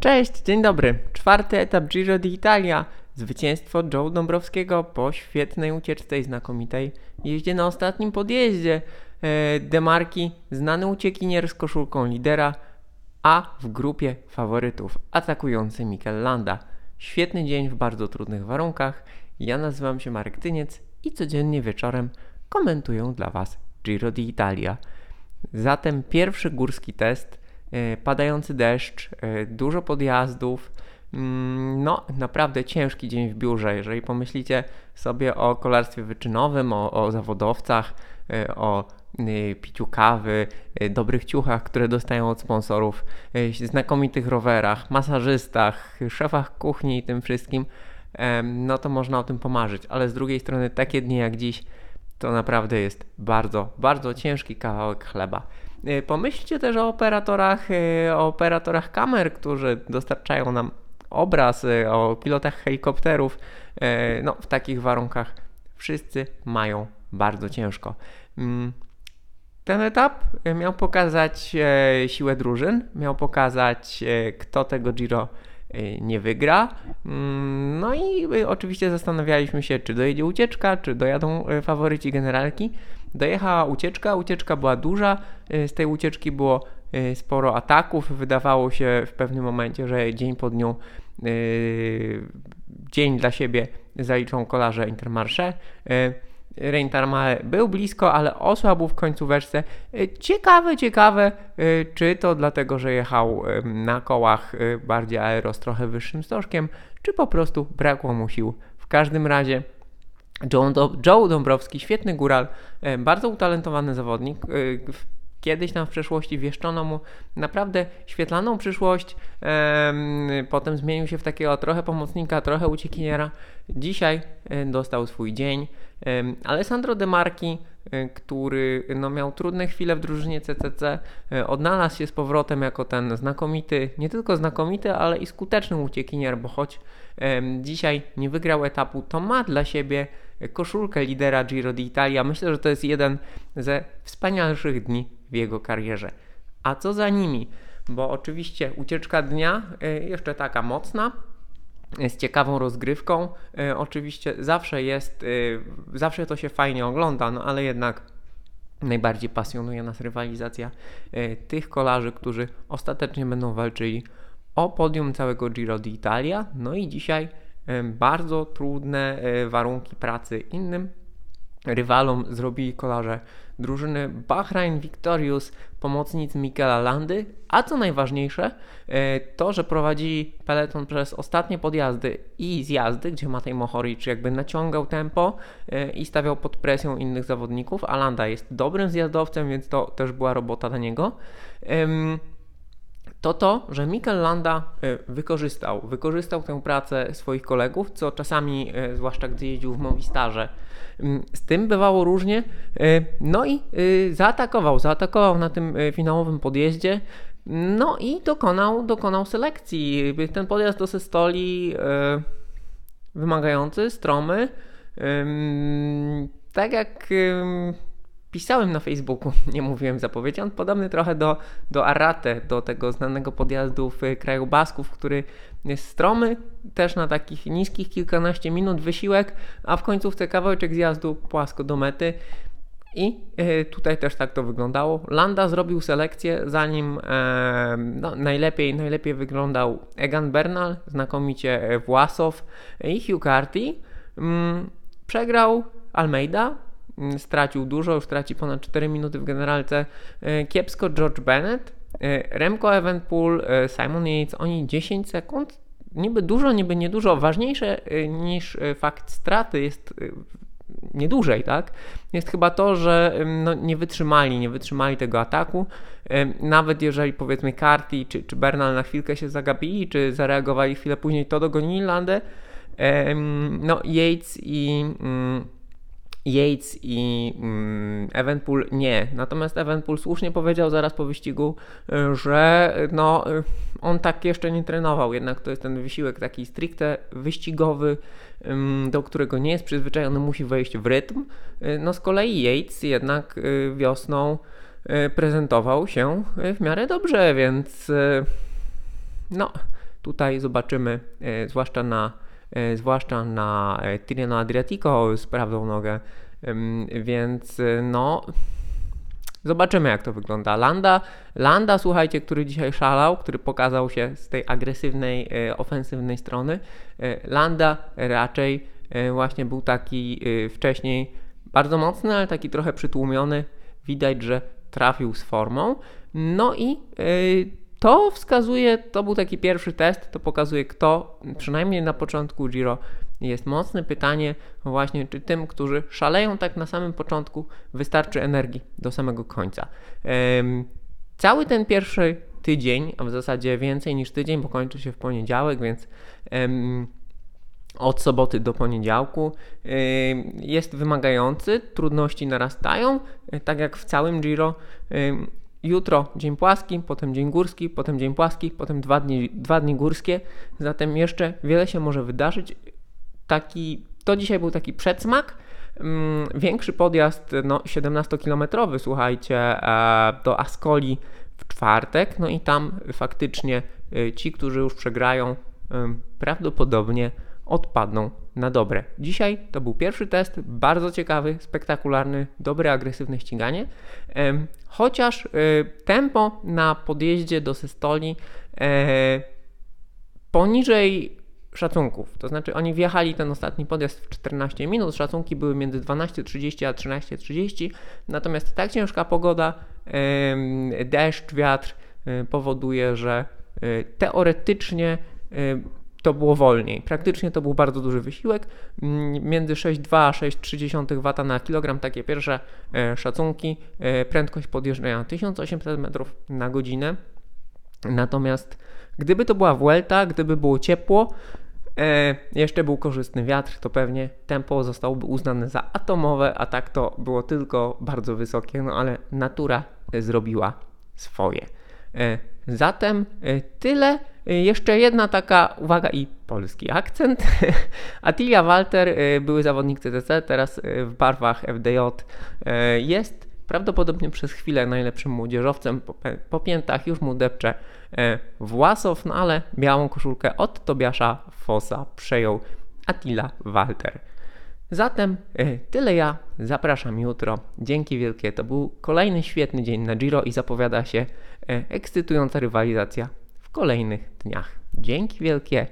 Cześć, dzień dobry. Czwarty etap Giro d'Italia. Zwycięstwo Joe Dąbrowskiego po świetnej ucieczce i znakomitej jeździe na ostatnim podjeździe. E, Demarki, znany uciekinier z koszulką lidera, a w grupie faworytów atakujący Mikel Landa. Świetny dzień w bardzo trudnych warunkach. Ja nazywam się Marek Tyniec i codziennie wieczorem komentuję dla Was Giro d'Italia. Zatem pierwszy górski test, padający deszcz, e, dużo podjazdów. Mm, no, naprawdę ciężki dzień w biurze. Jeżeli pomyślicie sobie o kolarstwie wyczynowym, o, o zawodowcach, e, o piciu kawy, dobrych ciuchach, które dostają od sponsorów, znakomitych rowerach, masażystach, szefach kuchni i tym wszystkim, no to można o tym pomarzyć. Ale z drugiej strony takie dni jak dziś to naprawdę jest bardzo, bardzo ciężki kawałek chleba. Y, pomyślcie też o operatorach, y, o operatorach kamer, którzy dostarczają nam obraz, y, o pilotach helikopterów. No, w takich warunkach wszyscy mają bardzo ciężko. Mm, ten etap miał pokazać siłę drużyn, miał pokazać, kto tego Giro nie wygra. Mm, no i y, oczywiście zastanawialiśmy się, czy dojedzie ucieczka, czy dojadą y, faworyci generalki. Dojechała ucieczka, ucieczka była duża, z tej ucieczki było sporo ataków. Wydawało się w pewnym momencie, że dzień po dniu dzień dla siebie zaliczą kolarze Intermarché. Reintarmale był blisko, ale osłabł w końcóweczce. Ciekawe, ciekawe, e, czy to dlatego, że jechał na kołach e, bardziej aero z trochę wyższym stożkiem, czy po prostu brakło mu sił. W każdym razie Joe Dąbrowski, świetny góral, bardzo utalentowany zawodnik. Kiedyś tam w przeszłości wieszczono mu naprawdę świetlaną przyszłość, potem zmienił się w takiego trochę pomocnika, trochę uciekiniera. Dzisiaj dostał swój dzień. Alessandro De Marchi, e, który no, miał trudne chwile w drużynie CCC, e, odnalazł się z powrotem jako ten znakomity, nie tylko znakomity, ale i skuteczny uciekinier, bo choć dzisiaj nie wygrał etapu, to ma dla siebie koszulkę lidera Giro d'Italia. Myślę, że to jest jeden ze wspanialszych dni w jego karierze. A co za nimi? Bo oczywiście ucieczka dnia, e, jeszcze taka mocna, z ciekawą rozgrywką. E, oczywiście zawsze jest, zawsze to się fajnie ogląda, no ale jednak najbardziej pasjonuje nas rywalizacja tych kolarzy, którzy ostatecznie będą walczyli o podium całego Giro d'Italia. No i dzisiaj bardzo trudne warunki pracy innym rywalom zrobili kolarze drużyny Bahrain Victorious, pomocnicy Mikela Landy, a co najważniejsze, e, to, że prowadzili peleton przez ostatnie podjazdy i zjazdy, gdzie Matej Mohoric jakby naciągał tempo e, i stawiał pod presją innych zawodników, a Landa jest dobrym zjazdowcem, więc to też była robota dla niego to to, że Mikel Landa e, wykorzystał, wykorzystał tę pracę swoich kolegów, co czasami, zwłaszcza gdy jeździł w Movistarze, Mm, z tym bywało różnie. E, no i e, zaatakował, zaatakował na tym e, finałowym podjeździe. No i dokonał, dokonał selekcji. Ten podjazd do Sestoli wymagający, stromy. Tak jak pisałem na Facebooku, nie mówiłem zapowiedzi, on podobny trochę do, do Arate, do tego znanego podjazdu w kraju Basków, który jest stromy, też na takich niskich kilkanaście minut wysiłek, a w końcówce kawałeczek zjazdu płasko do mety. I e, tutaj też tak to wyglądało. Landa zrobił selekcję, zanim e, no, najlepiej, najlepiej wyglądał Egan Bernal, znakomicie Własow i Hugh Carty. Mm, przegrał Almeida, stracił dużo, już traci ponad 4 minuty w generalce. E, kiepsko George Bennett, e, Remco Evenpool, e, Simon Yates, oni 10 sekund. Niby dużo, niby niedużo. Ważniejsze niż fakt straty jest nie dłużej, tak? Jest chyba to, że no, nie wytrzymali, nie wytrzymali tego ataku. Nawet jeżeli powiedzmy Carty czy, czy Bernal na chwilkę się zagapili, czy zareagowali chwilę później, to dogonili Landę. No, Yates i mm, Yates i mm, Evenpool nie. Natomiast Evenpool słusznie powiedział zaraz po wyścigu, y, że no, y, on tak jeszcze nie trenował, jednak to jest ten wysiłek taki stricte wyścigowy, do którego nie jest przyzwyczajony, musi wejść w rytm. Y, no z kolei Yates jednak wiosną prezentował się w miarę dobrze, więc no tutaj zobaczymy, zwłaszcza na, zwłaszcza na e, Tirreno Adriatico z prawdą nogę, więc e, no... Zobaczymy, jak to wygląda. Landa, Landa, słuchajcie, który dzisiaj szalał, który pokazał się z tej agresywnej, e, ofensywnej strony. E, Landa raczej e, właśnie był taki e, wcześniej bardzo mocny, ale taki trochę przytłumiony. Widać, że trafił z formą. No i e, to wskazuje, to był taki pierwszy test, to pokazuje, kto przynajmniej na początku Giro jest mocne pytanie właśnie, czy tym, którzy szaleją tak na samym początku, wystarczy energii do samego końca. Cały ten pierwszy tydzień, a w zasadzie więcej niż tydzień, bo kończy się w poniedziałek, więc od soboty do poniedziałku jest wymagający, trudności narastają, e, tak jak w całym Giro. Jutro dzień płaski, potem dzień górski, potem dzień płaski, potem dwa dni, dwa dni górskie. Zatem jeszcze wiele się może wydarzyć taki, to dzisiaj był taki przedsmak. Mm, Większy podjazd, no 17-kilometrowy, słuchajcie, e, do Ascoli w czwartek. No i tam faktycznie y, ci, którzy już przegrają, ym, prawdopodobnie odpadną na dobre. Dzisiaj to był pierwszy test, bardzo ciekawy, spektakularny, dobre, agresywne ściganie. Chociaż y, tempo na podjeździe do Sestoli e, poniżej szacunków. To znaczy oni wjechali ten ostatni podjazd w 14 minut, szacunki były między 12.30 a 13.30, natomiast tak ciężka pogoda, deszcz, wiatr e, powoduje, że e, teoretycznie e, to było wolniej. Praktycznie to był bardzo duży wysiłek. Między 6,2 a 6,3 W na kilogram takie pierwsze e, szacunki. E, Prędkość podjeżdżania 1800 metrów na godzinę. Natomiast gdyby to była Vuelta, gdyby było ciepło, e, jeszcze był korzystny wiatr, to pewnie tempo zostałoby uznane za atomowe, a tak to było tylko bardzo wysokie, no ale natura zrobiła swoje. Zatem e, tyle. E, Jeszcze jedna taka uwaga i polski akcent. Attilia Walter, e, były zawodnik CTC, teraz w barwach FDJ, jest prawdopodobnie przez chwilę najlepszym młodzieżowcem. Po, piętach już mu depcze Własow, no ale białą koszulkę od Tobiasza Fossa przejął Attila Walter. Zatem e, tyle ja. Zapraszam jutro. Dzięki wielkie. To był kolejny świetny dzień na Giro i zapowiada się e, ekscytująca rywalizacja w kolejnych dniach. Dzięki wielkie.